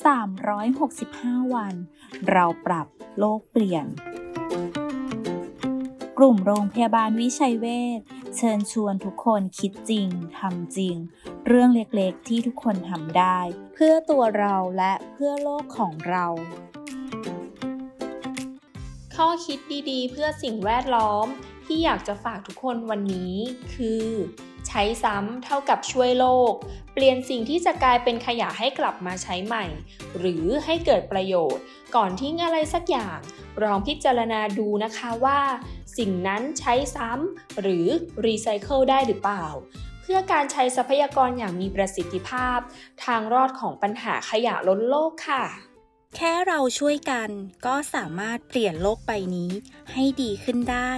365 วัน เราปรับโลกเปลี่ยน กลุ่มโรงพยาบาลวิชัยเวชเชิญชวนทุกคนคิดจริงทำจริง เรื่องเล็กๆที่ทุกคนทำได้ เพื่อตัวเราและเพื่อโลกของเรา ข้อคิดดีๆ เพื่อสิ่งแวดล้อมที่อยากจะฝากทุกคนวันนี้คือ ใช้ซ้ำเท่ากับช่วยโลก เปลี่ยนสิ่งที่จะกลายเป็นขยะให้กลับมาใช้ใหม่ หรือให้เกิดประโยชน์ ก่อนทิ้งอะไรสักอย่างลองพิจารณาดูนะคะว่า สิ่งนั้นใช้ซ้ำหรือรีไซเคิลได้หรือเปล่า เพื่อการใช้ทรัพยากรอย่างมีประสิทธิภาพ ทางรอดของปัญหาขยะล้นโลกค่ะแค่เราช่วยกันก็สามารถเปลี่ยนโลกใบนี้ให้ดีขึ้นได้